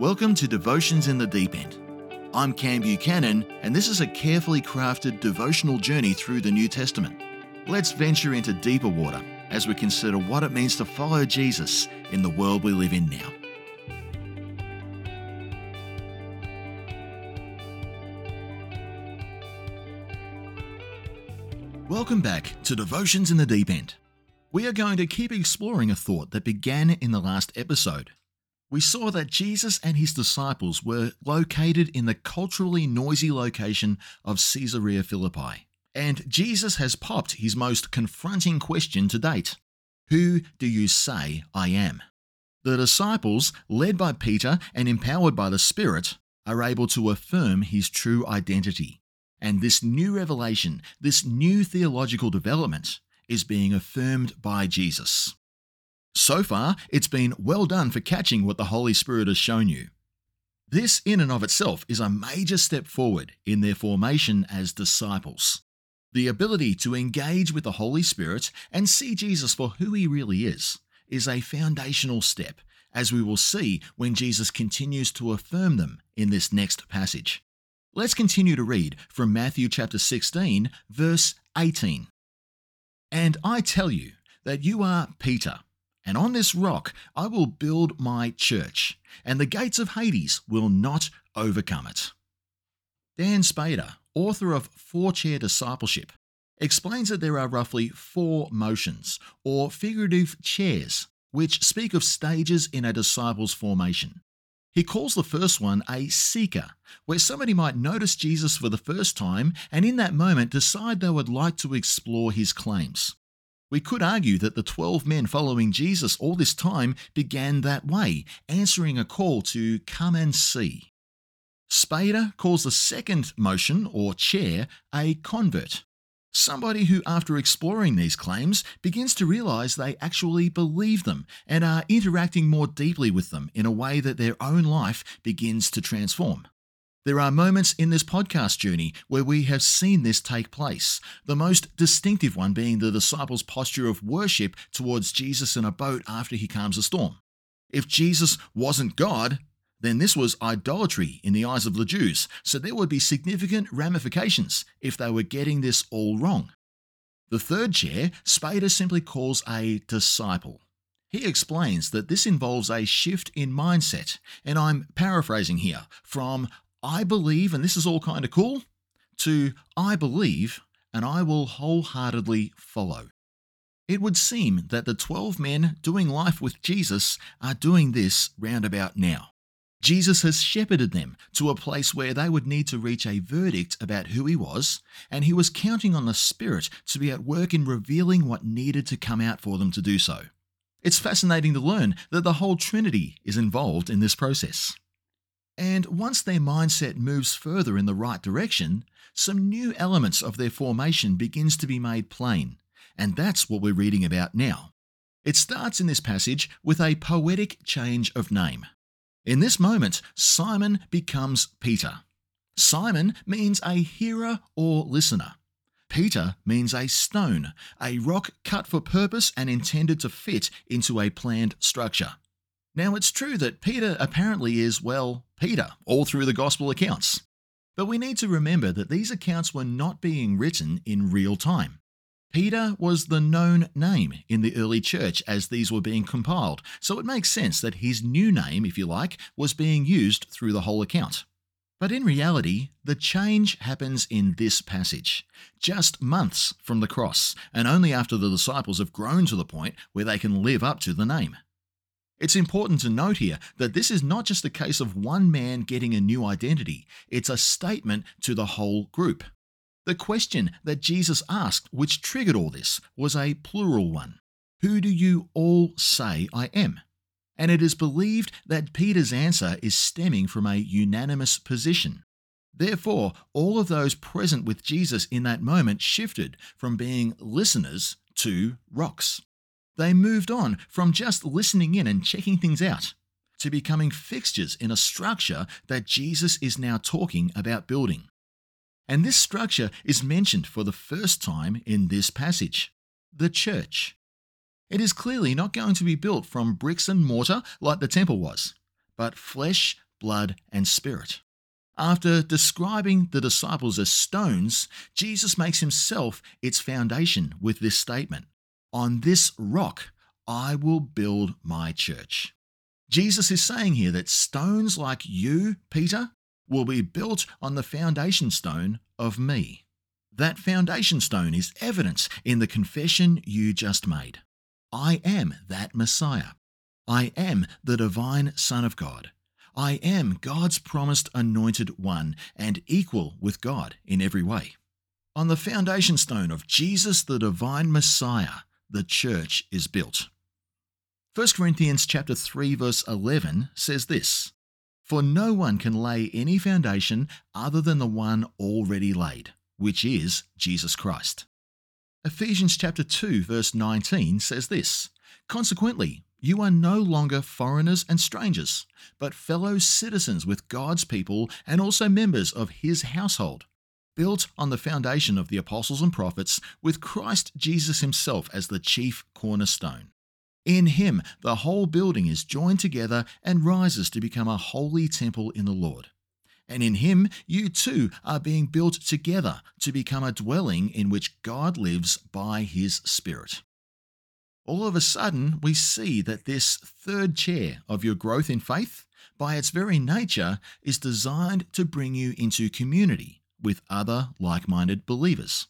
Welcome to Devotions in the Deep End. I'm Cam Buchanan, and this is a carefully crafted devotional journey through the New Testament. Let's venture into deeper water as we consider what it means to follow Jesus in the world we live in now. Welcome back to Devotions in the Deep End. We are going to keep exploring a thought that began in the last episode we saw that Jesus and his disciples were located in the culturally noisy location of Caesarea Philippi. And Jesus has popped his most confronting question to date Who do you say I am? The disciples, led by Peter and empowered by the Spirit, are able to affirm his true identity. And this new revelation, this new theological development, is being affirmed by Jesus. So far, it's been well done for catching what the Holy Spirit has shown you. This, in and of itself, is a major step forward in their formation as disciples. The ability to engage with the Holy Spirit and see Jesus for who he really is is a foundational step, as we will see when Jesus continues to affirm them in this next passage. Let's continue to read from Matthew chapter 16, verse 18. And I tell you that you are Peter and on this rock I will build my church, and the gates of Hades will not overcome it. Dan Spader, author of Four Chair Discipleship, explains that there are roughly four motions, or figurative chairs, which speak of stages in a disciple's formation. He calls the first one a seeker, where somebody might notice Jesus for the first time and in that moment decide they would like to explore his claims. We could argue that the 12 men following Jesus all this time began that way, answering a call to come and see. Spader calls the second motion, or chair, a convert. Somebody who, after exploring these claims, begins to realize they actually believe them and are interacting more deeply with them in a way that their own life begins to transform. There are moments in this podcast journey where we have seen this take place, the most distinctive one being the disciples' posture of worship towards Jesus in a boat after he calms a storm. If Jesus wasn't God, then this was idolatry in the eyes of the Jews, so there would be significant ramifications if they were getting this all wrong. The third chair, Spader simply calls a disciple. He explains that this involves a shift in mindset, and I'm paraphrasing here, from I believe, and this is all kind of cool, to I believe and I will wholeheartedly follow. It would seem that the 12 men doing life with Jesus are doing this roundabout now. Jesus has shepherded them to a place where they would need to reach a verdict about who he was, and he was counting on the Spirit to be at work in revealing what needed to come out for them to do so. It's fascinating to learn that the whole Trinity is involved in this process. And once their mindset moves further in the right direction, some new elements of their formation begins to be made plain, and that's what we're reading about now. It starts in this passage with a poetic change of name. In this moment, Simon becomes Peter. Simon means a hearer or listener. Peter means a stone, a rock cut for purpose and intended to fit into a planned structure. Now, it's true that Peter apparently is, well, Peter, all through the Gospel accounts. But we need to remember that these accounts were not being written in real time. Peter was the known name in the early church as these were being compiled, so it makes sense that his new name, if you like, was being used through the whole account. But in reality, the change happens in this passage, just months from the cross, and only after the disciples have grown to the point where they can live up to the name. It's important to note here that this is not just a case of one man getting a new identity, it's a statement to the whole group. The question that Jesus asked, which triggered all this, was a plural one Who do you all say I am? And it is believed that Peter's answer is stemming from a unanimous position. Therefore, all of those present with Jesus in that moment shifted from being listeners to rocks. They moved on from just listening in and checking things out to becoming fixtures in a structure that Jesus is now talking about building. And this structure is mentioned for the first time in this passage the church. It is clearly not going to be built from bricks and mortar like the temple was, but flesh, blood, and spirit. After describing the disciples as stones, Jesus makes himself its foundation with this statement On this rock I will build my church. Jesus is saying here that stones like you, Peter, will be built on the foundation stone of me. That foundation stone is evidence in the confession you just made. I am that Messiah. I am the divine Son of God. I am God's promised anointed one and equal with God in every way. On the foundation stone of Jesus, the divine Messiah, the church is built. 1 Corinthians chapter 3 verse 11 says this: For no one can lay any foundation other than the one already laid, which is Jesus Christ. Ephesians chapter 2 verse 19 says this: Consequently, you are no longer foreigners and strangers, but fellow citizens with God's people and also members of his household, built on the foundation of the apostles and prophets, with Christ Jesus himself as the chief cornerstone. In him, the whole building is joined together and rises to become a holy temple in the Lord. And in him, you too are being built together to become a dwelling in which God lives by his Spirit. All of a sudden, we see that this third chair of your growth in faith, by its very nature, is designed to bring you into community with other like minded believers.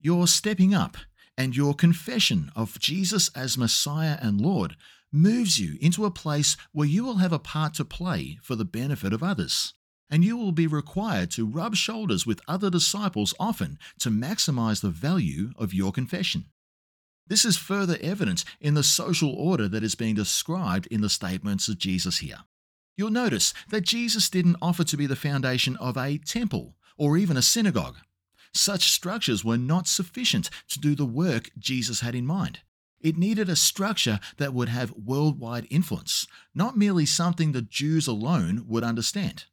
You're stepping up and your confession of Jesus as Messiah and Lord moves you into a place where you will have a part to play for the benefit of others. And you will be required to rub shoulders with other disciples often to maximize the value of your confession. This is further evident in the social order that is being described in the statements of Jesus here. You'll notice that Jesus didn't offer to be the foundation of a temple or even a synagogue. Such structures were not sufficient to do the work Jesus had in mind. It needed a structure that would have worldwide influence, not merely something the Jews alone would understand.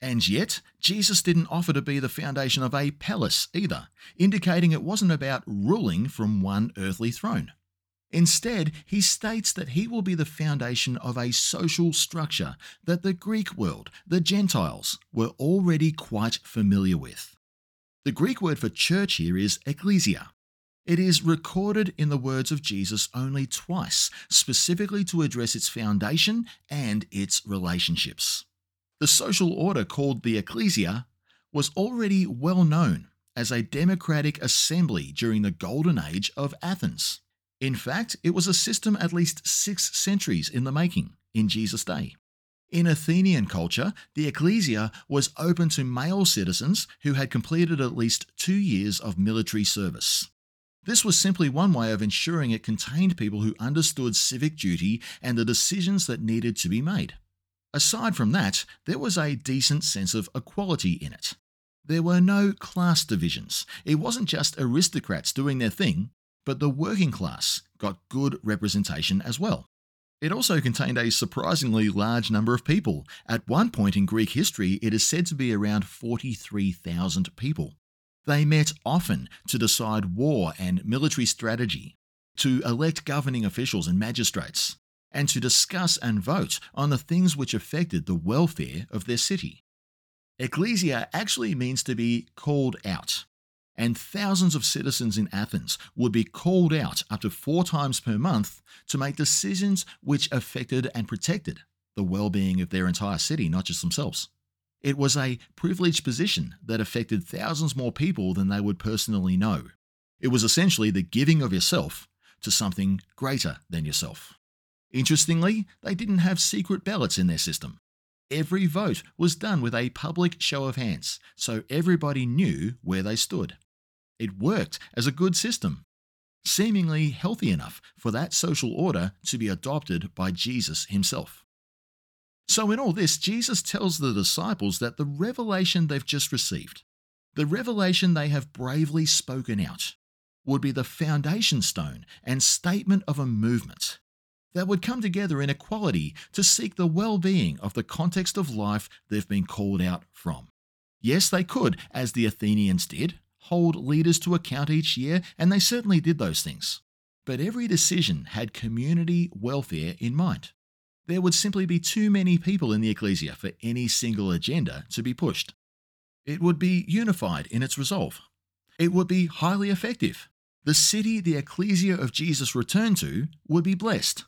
And yet, Jesus didn't offer to be the foundation of a palace either, indicating it wasn't about ruling from one earthly throne. Instead, he states that he will be the foundation of a social structure that the Greek world, the Gentiles, were already quite familiar with. The Greek word for church here is ecclesia. It is recorded in the words of Jesus only twice, specifically to address its foundation and its relationships. The social order called the ecclesia was already well known as a democratic assembly during the golden age of Athens. In fact, it was a system at least six centuries in the making in Jesus' day. In Athenian culture, the ecclesia was open to male citizens who had completed at least two years of military service. This was simply one way of ensuring it contained people who understood civic duty and the decisions that needed to be made. Aside from that, there was a decent sense of equality in it. There were no class divisions. It wasn't just aristocrats doing their thing, but the working class got good representation as well. It also contained a surprisingly large number of people. At one point in Greek history, it is said to be around 43,000 people. They met often to decide war and military strategy, to elect governing officials and magistrates, and to discuss and vote on the things which affected the welfare of their city. Ecclesia actually means to be called out, and thousands of citizens in Athens would be called out up to four times per month to make decisions which affected and protected the well being of their entire city, not just themselves. It was a privileged position that affected thousands more people than they would personally know. It was essentially the giving of yourself to something greater than yourself. Interestingly, they didn't have secret ballots in their system. Every vote was done with a public show of hands, so everybody knew where they stood. It worked as a good system, seemingly healthy enough for that social order to be adopted by Jesus himself. So, in all this, Jesus tells the disciples that the revelation they've just received, the revelation they have bravely spoken out, would be the foundation stone and statement of a movement that would come together in equality to seek the well being of the context of life they've been called out from. Yes, they could, as the Athenians did, hold leaders to account each year, and they certainly did those things. But every decision had community welfare in mind. there would simply be too many people in the ecclesia for any single agenda to be pushed. It would be unified in its resolve. It would be highly effective. The city the ecclesia of Jesus returned to would be blessed.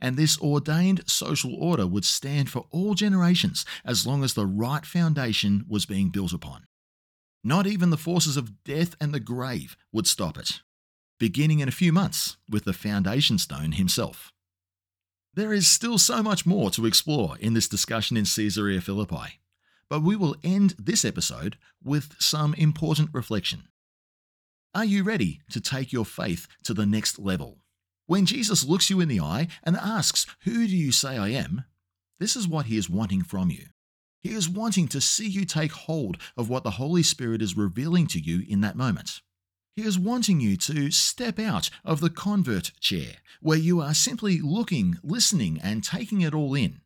And this ordained social order would stand for all generations as long as the right foundation was being built upon. Not even the forces of death and the grave would stop it, beginning in a few months with the foundation stone himself. There is still so much more to explore in this discussion in Caesarea Philippi, but we will end this episode with some important reflection. Are you ready to take your faith to the next level? When Jesus looks you in the eye and asks, Who do you say I am? this is what he is wanting from you. He is wanting to see you take hold of what the Holy Spirit is revealing to you in that moment. He is wanting you to step out of the convert chair, where you are simply looking, listening, and taking it all in,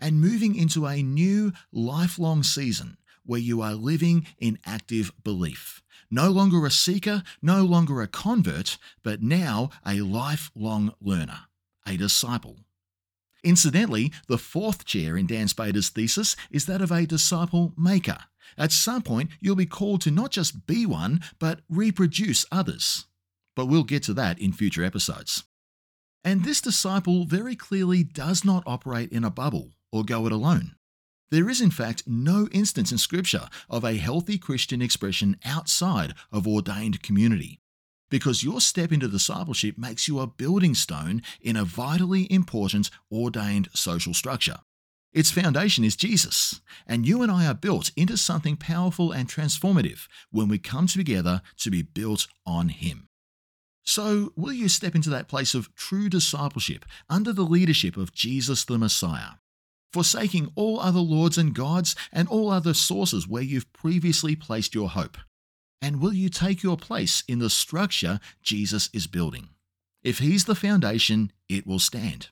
and moving into a new lifelong season where you are living in active belief. No longer a seeker, no longer a convert, but now a lifelong learner, a disciple. Incidentally, the fourth chair in Dan Spader's thesis is that of a disciple maker. At some point, you'll be called to not just be one, but reproduce others. But we'll get to that in future episodes. And this disciple very clearly does not operate in a bubble or go it alone. There is, in fact, no instance in Scripture of a healthy Christian expression outside of ordained community, because your step into discipleship makes you a building stone in a vitally important ordained social structure. Its foundation is Jesus, and you and I are built into something powerful and transformative when we come together to be built on Him. So, will you step into that place of true discipleship under the leadership of Jesus the Messiah, forsaking all other lords and gods and all other sources where you've previously placed your hope? And will you take your place in the structure Jesus is building? If He's the foundation, it will stand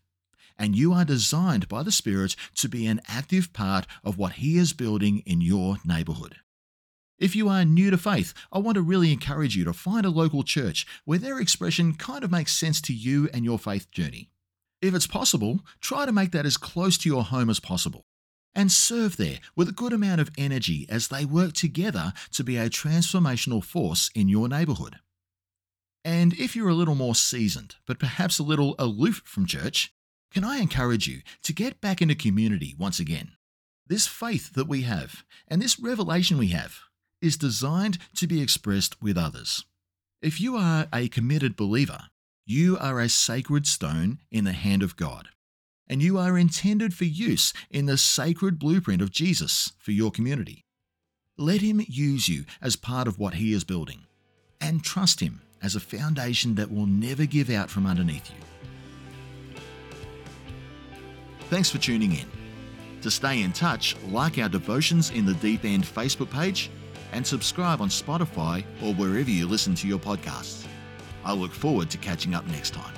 and you are designed by the Spirit to be an active part of what He is building in your neighborhood. If you are new to faith, I want to really encourage you to find a local church where their expression kind of makes sense to you and your faith journey. If it's possible, try to make that as close to your home as possible. And serve there with a good amount of energy as they work together to be a transformational force in your neighborhood. And if you're a little more seasoned, but perhaps a little aloof from church, can I encourage you to get back into community once again? This faith that we have and this revelation we have is designed to be expressed with others. If you are a committed believer, you are a sacred stone in the hand of God, and you are intended for use in the sacred blueprint of Jesus for your community. Let Him use you as part of what He is building, and trust Him as a foundation that will never give out from underneath you. Thanks for tuning in. To stay in touch, like our Devotions in the Deep End Facebook page and subscribe on Spotify or wherever you listen to your podcasts. I look forward to catching up next time.